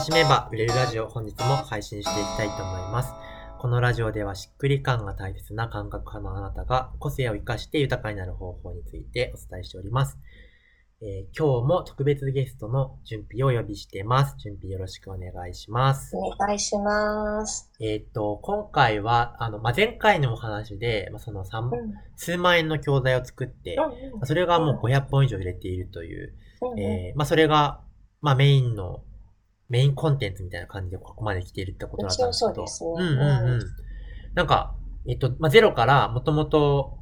楽しめば売れるラジオ本日も配信していきたいと思います。このラジオではしっくり感が大切な感覚派のあなたが個性を活かして豊かになる方法についてお伝えしております。えー今日も特別ゲストの準備をお呼びしています。準備よろしくお願いします。お願いします。えっ、と、今回は、あの、まあ、前回のお話で、まあ、その3、うん。数万円の教材を作って、うんまあそれがもう500本以上売れているという、うんうんえーまあ、それが、まあ、メインの、メインコンテンツみたいな感じでここまで来ているってことだったんですけど。一応そううんですねうんうん。なんか、えっと、まあ、ゼロからもともと、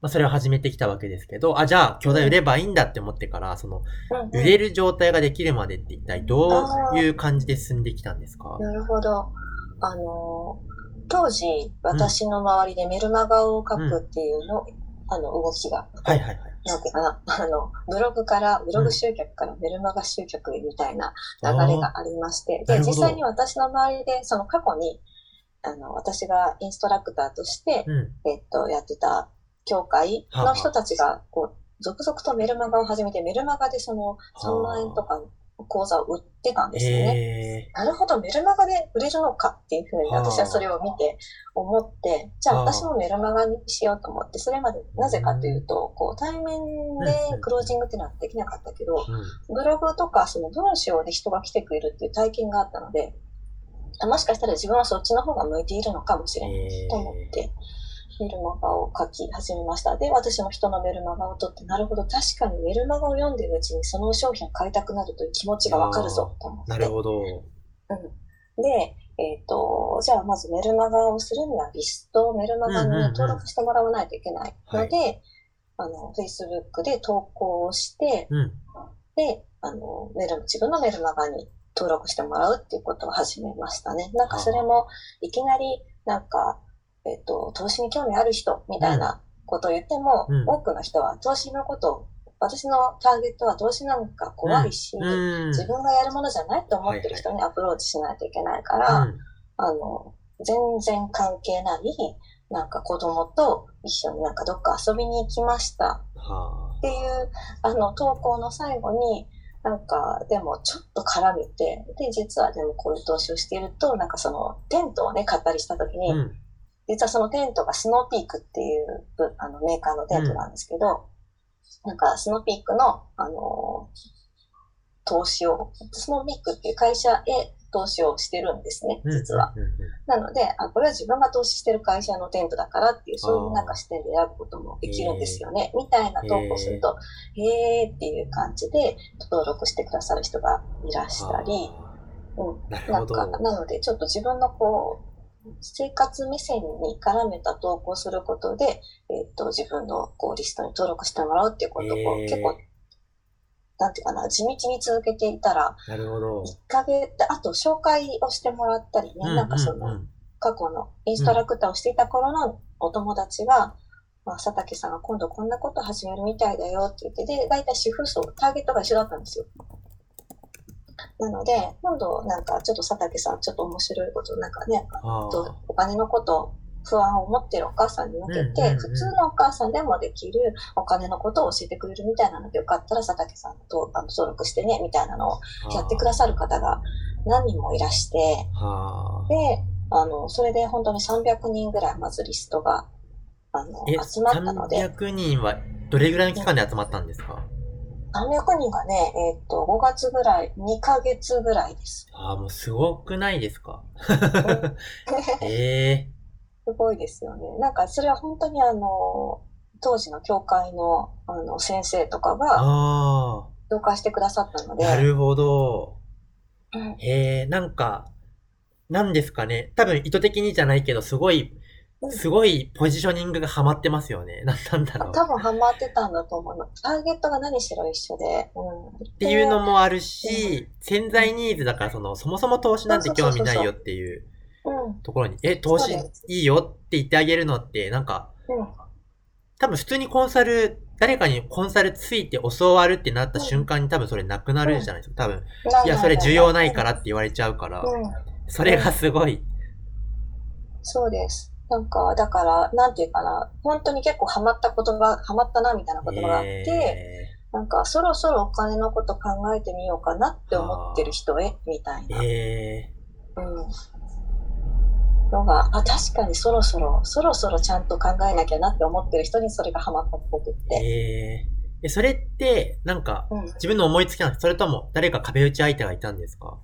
まあ、それを始めてきたわけですけど、あ、じゃあ、教材売ればいいんだって思ってから、その、うんうん売れる状態ができるまでって一体どういう感じで進んできたんですか？なるほど。あのー、当時、私の周りでメルマガを書くっていうの、あの、動きが、はいはいはい。なんていうかな、あの、ブログから、ブログ集客からメルマガ集客みたいな流れがありまして、で、実際に私の周りで、その過去に、あの、私がインストラクターとして、うん。えっと、やってた教会の人たちが、こう、続々とメルマガを始めて、メルマガでその3万円とかの講座を売ってたんですよね。えなるほど、メルマガで売れるのかっていうふうにはあ。私はそれを見て思って、じゃあはあ。私もメルマガにしようと思って、それまでなぜかというと、こう対面でクロージングっていうのはできなかったけど。ブログとかその文章で人が来てくれるっていう体験があったので、あもしかしたら自分はそっちの方が向いているのかもしれないえと思って、メルマガを書き始めました。で、私も人のメルマガを取って、なるほど、確かにメルマガを読んでるうちにその商品を買いたくなるという気持ちがわかるぞと思って。なるほど。うん、で、えっ、と、じゃあまずメルマガをするにはリストをメルマガに登録してもらわないといけないので、あの、Facebook で投稿をして、うん。で、あの、メル、自分のメルマガに登録してもらうっていうことを始めましたね。なんかそれも、いきなり、なんか、えっ、と、投資に興味ある人みたいなことを言っても、うん多くの人は投資のことを、私のターゲットは投資なんか怖いし、うん。自分がやるものじゃないと思ってる人にアプローチしないといけないから、うんあの、全然関係ない、なんか子供と一緒になんかどっか遊びに行きましたはっていう、あの、投稿の最後に、なんか、でもちょっと絡めて、で、実はでもこういう投資をしていると、なんかその、テントをね、買ったりした時あ。に、うん。実はそのテントがスノーピークっていうぶあのメーカーのテントなんですけど、なんかスノーピークの、あのー投資を、スノーピークっていう会社へ投資をしてるんですね、うん実は。。うんうん。なので、あ、これは自分が投資してる会社のテントだからっていう、そういうなんか視点で選ぶこともできるんですよね、みたいな投稿すると、へー。っていう感じで登録してくださる人がいらしたり、うん、なんか、なので、ちょっと自分のこう、生活目線に絡めた投稿することで、えっ、と、自分のこうリストに登録してもらうっていうことを、へー結構、なんていうかな、地道に続けていたら、なるほど。1ヶ月、あと紹介をしてもらったりね、なんかその、うん過去のインストラクターをしていた頃のお友達が、まあ、佐竹さんが今度こんなこと始めるみたいだよって言って、で、大体主婦層、ターゲットが一緒だったんですよ。なので、今度なんかちょっと佐竹さん、ちょっと面白いこと、なんかね、お金のこと、不安を持ってるお母さんに向けて、うんうんうん普通のお母さんでもできるお金のことを教えてくれるみたいなので、よかったら佐竹さんとあの登録してね、みたいなのをあ。やってくださる方が何人もいらして、はあ。で、あの、それで本当に300人ぐらいまずリストが、あの、え、集まったので、300人はどれぐらいの期間で集まったんですか？300人がね、えっ、と、5月ぐらい、2ヶ月ぐらいです。ああ、もうすごくないですか？う んええすごいですよね。なんか、それは本当にあの、当時の教会のあの先生とかがあ紹介してくださったのあ、で、なるほど。うんへえ、なんか、なんですかね？多分意図的にじゃないけど、すごい、うんすごいポジショニングがハマってますよね。な なんだろう。多分ハマってたんだと思います。ターゲットが何しろ一緒で。うん、っっていうのもあるし、潜在ニーズだから、その、そもそも投資なんて興味ないよっていううん、ところに、え、投資いいよって言ってあげるのって、なんか、うん、多分普通にコンサル、誰かにコンサルついて教わるってなった瞬間に多分それなくなるじゃないですか。多分、いや、それ需要ないからって言われちゃうから、うん、それがすごい。そうです。なんか、だから、なんていうかな、本当に結構ハマった言葉、ハマったなみたいな言葉があって、えなんかそろそろお金のこと考えてみようかなって思ってる人へ、みたいな。えうん。のが、あ、確かにそろそろ、そろそろちゃんと考えなきゃなって思ってる人にそれがハマったっぽくっー、て。えー、え、それって、なんか、うん。自分の思いつきなのか？それとも誰か壁打ち相手がいたんですか？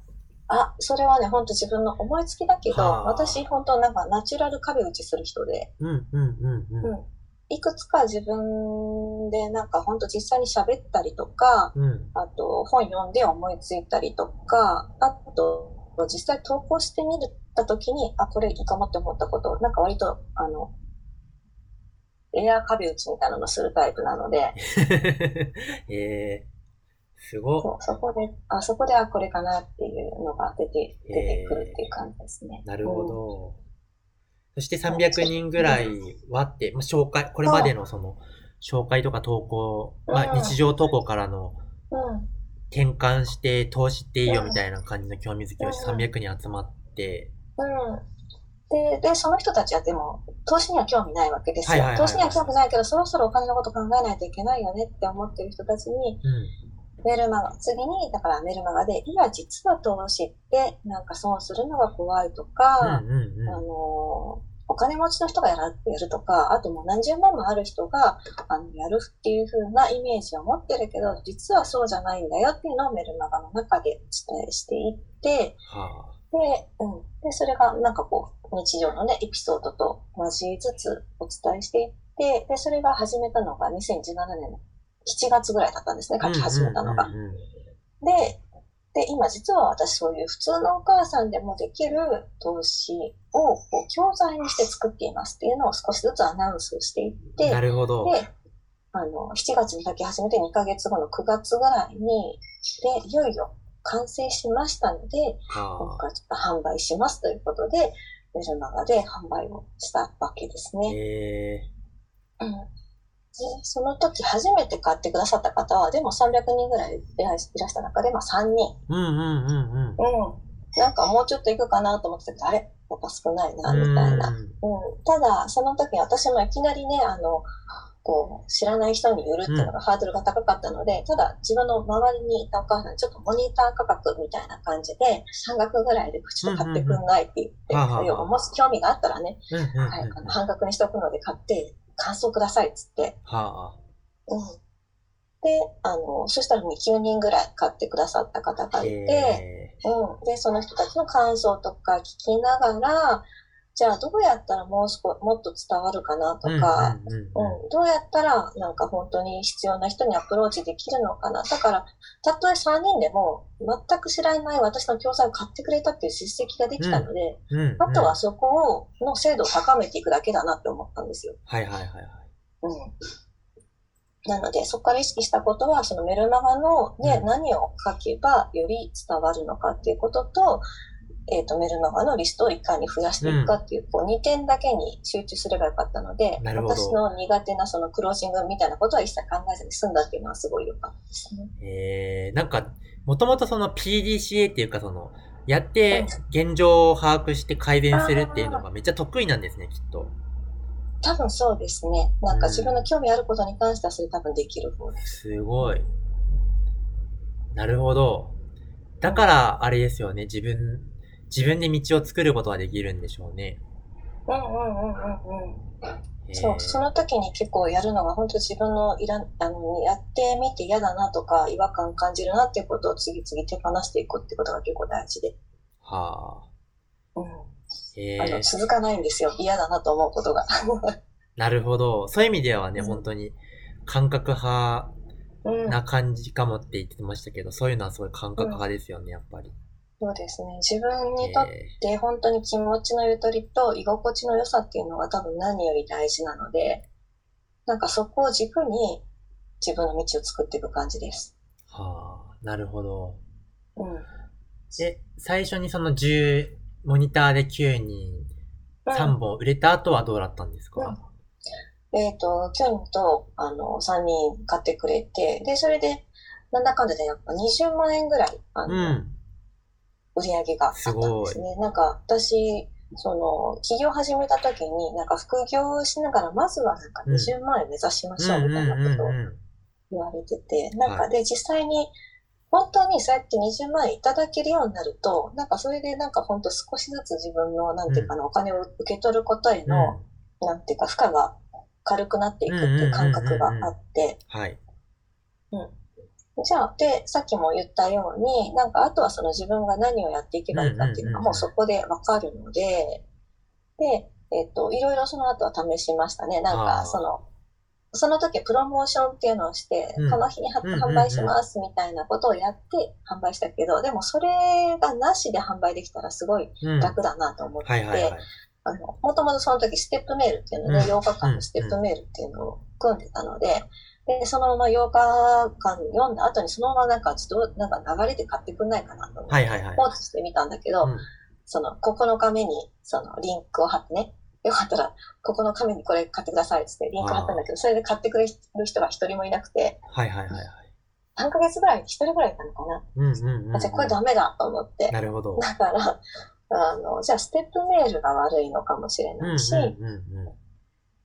あ、それはね、ほんと自分の思いつきだけど、はあ。私ほんとなんかナチュラル壁打ちする人で、うん、うん、うん、いくつか自分でなんかほんと実際に喋ったりとか、うん。あと本読んで思いついたりとか、あと実際投稿してみたときに、あ、これいいかもって思ったこと、なんか割と、あの、エア壁打ちみたいなのするタイプなので、えー、すごっ。そこで、あそこであ、これかなっていうのが出て、出てくるっていう感じですね。なるほど。そして300人ぐらい割って、まあ、紹介、これまでのその、紹介とか投稿、まあ、うん日常投稿からのうん。うん。転換して投資っていいよみたいな感じの興味づけをしてうん300人集まって、うん。で、で、その人たちはでも、投資には興味ないわけですよ。投資には興味ないけど、そろそろお金のこと考えないといけないよねって思ってる人たちに、うん。メルマガ、次に、だからメルマガで、いや、実は投資って、なんか損するのが怖いとか、うんうんあうのーお金持ちの人がやるとか、あともう何十万もある人があのやるっていう風なイメージを持ってるけど、実はそうじゃないんだよっていうのをメルマガの中でお伝えしていって、ん。はで、うん。で、それがなんかこう、日常のね、エピソードと交えつつお伝えしていって、で、それが始めたのが2017年の7月ぐらいだったんですね、あ。書き始めたのが。で、で、今実は私そういう普通のお母さんでもできる投資を教材にして作っていますっていうのを少しずつアナウンスしていって、なるほど。で、あの、7月に書き始めて2ヶ月後の9月ぐらいに、で、いよいよ完成しましたので、今は回ちょっと販売しますということで、メルマガで販売をしたわけですあ。ね。えうんでその時初めて買ってくださった方は、でも300人ぐらいいらした中で、まあ3人。ー。うんうんうんうん。うん。なんかもうちょっと行くかなと思ってたけど、あれ？やっぱ少ないな、みたいな。うんうん。ただ、その時私もいきなりね、あの、こう、知らない人に売るっていうのがハードルが高かったので、ただ自分の周りにいたお母さんにちょっとモニター価格みたいな感じで、半額ぐらいでちょっと買ってくんないって言って、もし興味があったらね、うんうんうん。はい、あの半額にしとくので買って、感想くださいっつって、はあ。うん。で、あの、そしたらね、9人ぐらい買ってくださった方がいて、えうん。で、その人たちの感想とか聞きながら、じゃあどうやったらもう少もっと伝わるかなとー。か、うんうんうんうん、どうやったらなんか本当に必要な人にアプローチできるのかな。だから、たとえ3人でも全く知らない私の教材を買ってくれたっていう実績ができたので、うんうん。あとはそこを、の精度を高めていくだけだなって思ったんですよ。はいはいはいはい。うん。なので、そこから意識したことは、そのメルマガのでうん何を書けばより伝わるのかっていうことと、えっ、と、メルマガのリストをいかに増やしていくかっていう、こう、2点だけに集中すればよかったので、私の苦手なそのクロージングみたいなことは一切考えずに済んだっていうのはすごい良かったですね。えー、なんか、もともとその PDCA っていうかその、やって現状を把握して改善するっていうのがめっちゃ得意なんですね、きっと。多分そうですね。なんか自分の興味あることに関してはそれ多分できる方です。すごい。なるほど。だから、あれですよね、自分、自分で道を作ることができるんでしょうね。うんうんうんうんうん。えーそう、その時に結構やるのが本当自分のいらん、あの、やってみて嫌だなとか違和感感じるなっていうことを次々手放していくってことが結構大事で。はあ。うん。えあの、ー、続かないんですよ。嫌だなと思うことが。なるほど。そういう意味ではね、うん本当に感覚派うん。な感じかもって言ってましたけど、そういうのはすごい感覚派ですよね、やっぱり。そうですね。自分にとっえて本当に気持ちのゆとりと居心地の良さっていうのが多分何より大事なので、なんかそこを軸に自分の道を作っていく感じです。ー、はあ、なるほど。うん。で、最初にその10、モニターで9人、3本売れた後はどうだったんですか、えっ、と、去年と、あの、3人買ってくれて、で、それで、なんだかんだでやっぱ20万円ぐらい、あうの、ん。売り上げがあったんですね。なんか、私、その、起業始めた時に、なんか副業しながら、まずはなんかうん。20万円目指しましょう、うんうんみたいなことをうんうん言われてて、なんかで実際に本当にそうやって20万円いただけるようになると、なんかそれでなんか本当少しずつ自分の、なんていうかな、お金を受け取ることへの、なんていうか負荷が軽くなっていくっていう感覚があって、はい。じゃあ、で、さっきも言ったように、なんかあとはその自分が何をやっていけばいいかっていうのがもうそこでわかるので、で、えっ、と、いろいろその後は試しましたね。なんかその、その時プロモーションっていうのをして、うん。この日に販売しますみたいなことをやって販売したけど、でもそれがなしで販売できたらすごいうん。楽だなと思って、もともとその時ステップメールっていうので、うん。8日間のステップメールっていうのを組んでたので、で、そのまま8日間読んだ後にそのままなんかちょっとなんか流れで買ってくんないかなと思って、はいはいはい放置してみたんだけど、うんその9日目にそのリンクを貼ってね、よかったら9日目にこれ買ってくださいってリンク貼ったんだけど、それで買ってくれる人が一人もいなくて、はいはいはいはい。3ヶ月ぐらいに一人ぐらいいたのかな。うんうんうんうん。あじゃあこれダメだと思って。なるほど。だから、あの、じゃあステップメールが悪いのかもしれうんないし、うんうん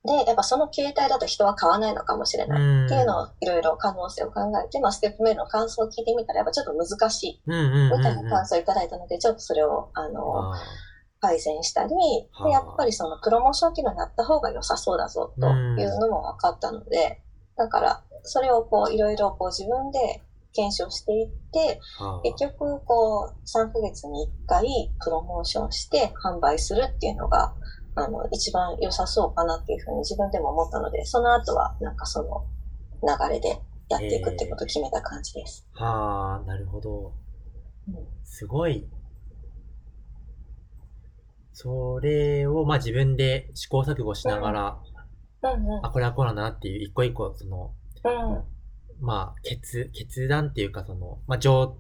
で、やっぱその携帯だと人は買わないのかもしれない。うん。っていうのをいろいろ可能性を考えて、まあ、ステップメールの感想を聞いてみたら、やっぱちょっと難しい。みたいな感想をいただいたので、ちょっとそれを、あの、あ改善したり、はあで、やっぱりそのプロモーション機能になった方が良さそうだぞというのも分かったので、だから、それをこう、いろいろこう自分で検証していって、結局、こう、3ヶ月に1回プロモーションして販売するっていうのが、あの、一番良さそうかなっていうふうに自分でも思ったので、その後は、なんかその流れでやっていくってことを決めた感じです。はあ、なるほどうん。すごい。それを、まあ自分で試行錯誤しながら、うんうん。あ、これはこうなんだなっていう一個一個、その、うん。まあ、決、決断っていうか、その、まあ、状、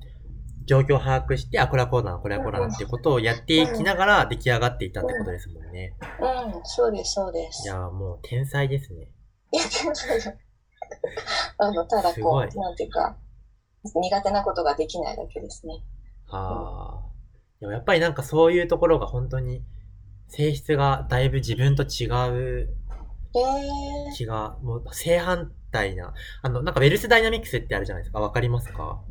状況を把握して、あ、これはこうだな、これはこうだなっていうことをやっていきながら出来上がっていたってことですもんね。うん、そうです、そうです。いやーもう天才ですね。いや、でも あの、ただこう、なんていうか、苦手なことができないだけですね。はあ。でもやっぱりなんかそういうところが本当に性質がだいぶ自分と違うえー、気が、もう正反対な。あの、なんかウェルスダイナミクスってあるじゃないですか。わかりますか？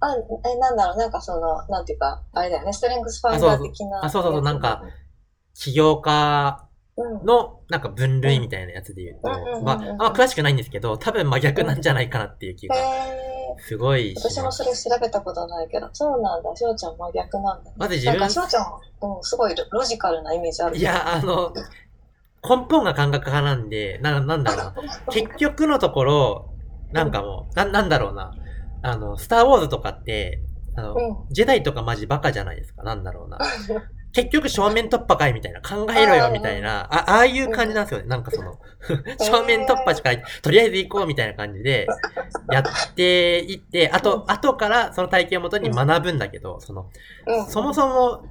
あ、え、なんだろう、なんかその、なんていうか、あれだよね、ストレングスファインダー的な。あそうそうそうなんか、起業家うん。のなんか分類みたいなやつで言うとまあ、あんま詳しくないんですけど、多分真逆なんじゃないかなっていう気がすごいし私も。それ調べたことないけど、そうなんだ、翔ちゃん真逆なんだ。まず自分なんか、翔ちゃん、うん、すごいロロジカルなイメージある。いや、あの、根本が感覚派なんで、な、なんだろうな。結局のところ、なんかもう、な、なんだろうな。あの、スターウォーズとかって、あの、うん。ジェダイとかマジバカじゃないですか。なんだろうな。結局正面突破かいみたいな。考えろよみたいな。あ、ああいう感じなんですよね。なんかその、正面突破しかない。とりあえず行こうみたいな感じで、やっていって、あと、後からその体験をもとに学ぶんだけど、その、うん。そもそも、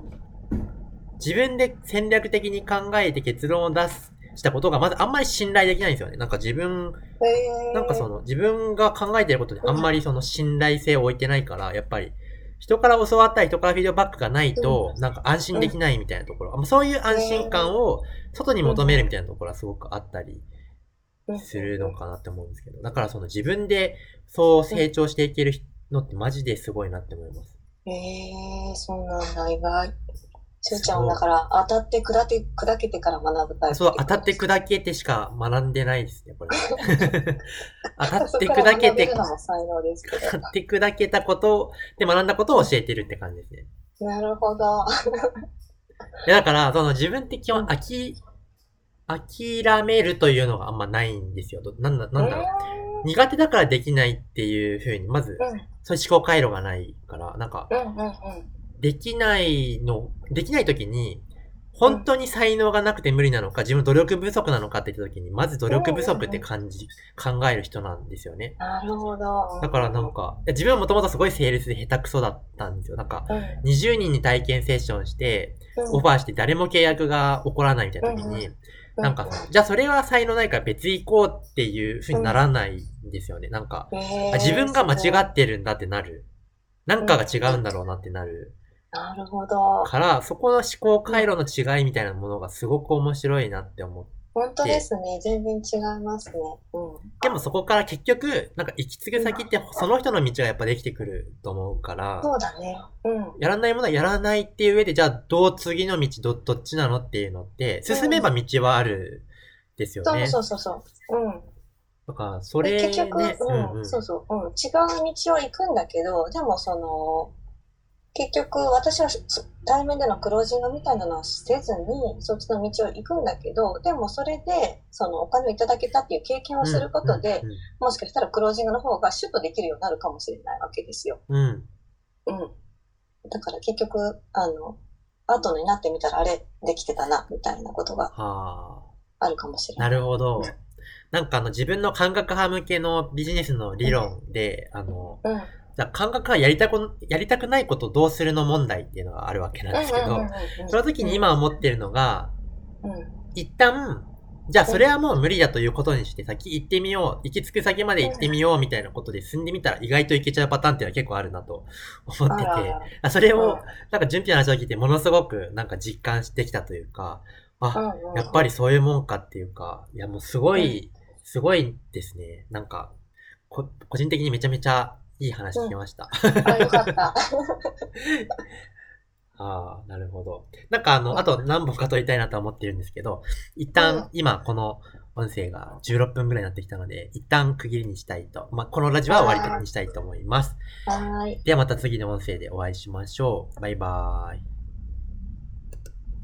自分で戦略的に考えて結論を出す、したことがまずあんまり信頼できないんですよね。なんか自分、なんかその自分が考えてることにあんまりその信頼性を置いてないから、やっぱり人から教わったり人からフィードバックがないと、なんか安心できないみたいなところ、あそういう安心感を外に求めるみたいなところはすごくあったりするのかなって思うんですけど、だからその自分でそう成長していけるのってマジですごいなって思います。へえー、そうなんだ、意外。翔ちゃんはだから、当たって砕け砕けてから学ぶタイプ。そう、当たって砕けてしか学んでないですね、これ。当たって砕けて当たって砕けたことで学んだことを教えてるって感じですね。ど。なるほど。いやだから、その自分って基本、あき、諦めるというのがあんまないんですよ。どなんだ、なんだろう。苦手だからできないっていう風に、まず、うん、そういう思考回路がないから、なんか、うん、うん、うん。できないの、できない時に、本当に才能がなくて無理なのか、自分努力不足なのかって言った時に、まず努力不足って感じ、考える人なんですよね。なるほど。だからなんか、自分はもともとすごいセールスで下手くそだったんですよ。なんか、うん、20人に体験セッションして、うん、オファーして誰も契約が起こらないみたいな時に、なんか、じゃあそれは才能ないから別行こうっていう風にならないんですよね。なんか、自分が間違ってるんだってなる。なんかが違うんだろうなってなる。なるほど。から、そこの思考回路の違いみたいなものがすごく面白いなって思っ本当ですね。全然違いますね。うん。でもそこから結局、なんか行き継ぐ先ってその人の道がやっぱできてくると思うから、そうだね。うん。やらないものはやらないっていう上で、じゃあどう次の道ど、どっちなのっていうのって、進めば道はあるですよそうね。そうそうそう。うん。とか、そでれね、結局、うん、うんうんそうそう、うん、違う道を行くんだけど、でもその、結局私はそ対面でのクロージングみたいなのはせずに、そっちの道を行くんだけど、でもそれで、そのお金をいただけたっていう経験をすることで、うんもしかしたらクロージングの方がシュッとできるようになるかもしれないわけですよ。うんうん。うん。うん。だから結局、あの、後になってみたら、あれ、できてたな、みたいなことがはあるかもしれあ。ない。なるほどうん。なんかあの自分の感覚派向けのビジネスの理論で、あの、うん。じゃあ感覚派やりたく、やりたくないことをどうするの問題っていうのがあるわけなんですけど、その時に今思ってるのが、うん、うん。一旦、じゃあそれはもう無理だということにして先行ってみよう、行き着く先まで行ってみようみたいなことで進んでみたら意外といけちゃうパターンっていうのは結構あるなと思ってて、それうん。を、なんか準備の話を聞いてものすごくなんか実感してきたというか、あ、やっぱりそういうもんかっていうか、いやもうすごい、すごいですね。なんか、こ個人的にめちゃめちゃいい話聞きました。あ、よかった。ああ、なるほど。なんかあの、うんあと何本か撮りたいなとは思ってるんですけど、一うん旦今この音声が16分ぐらいになってきたので、一旦区切りにしたいと、まあ、このラジオは終わりにしたいと思います。はーい。ではまた次の音声でお会いしましょう。バイバーイ。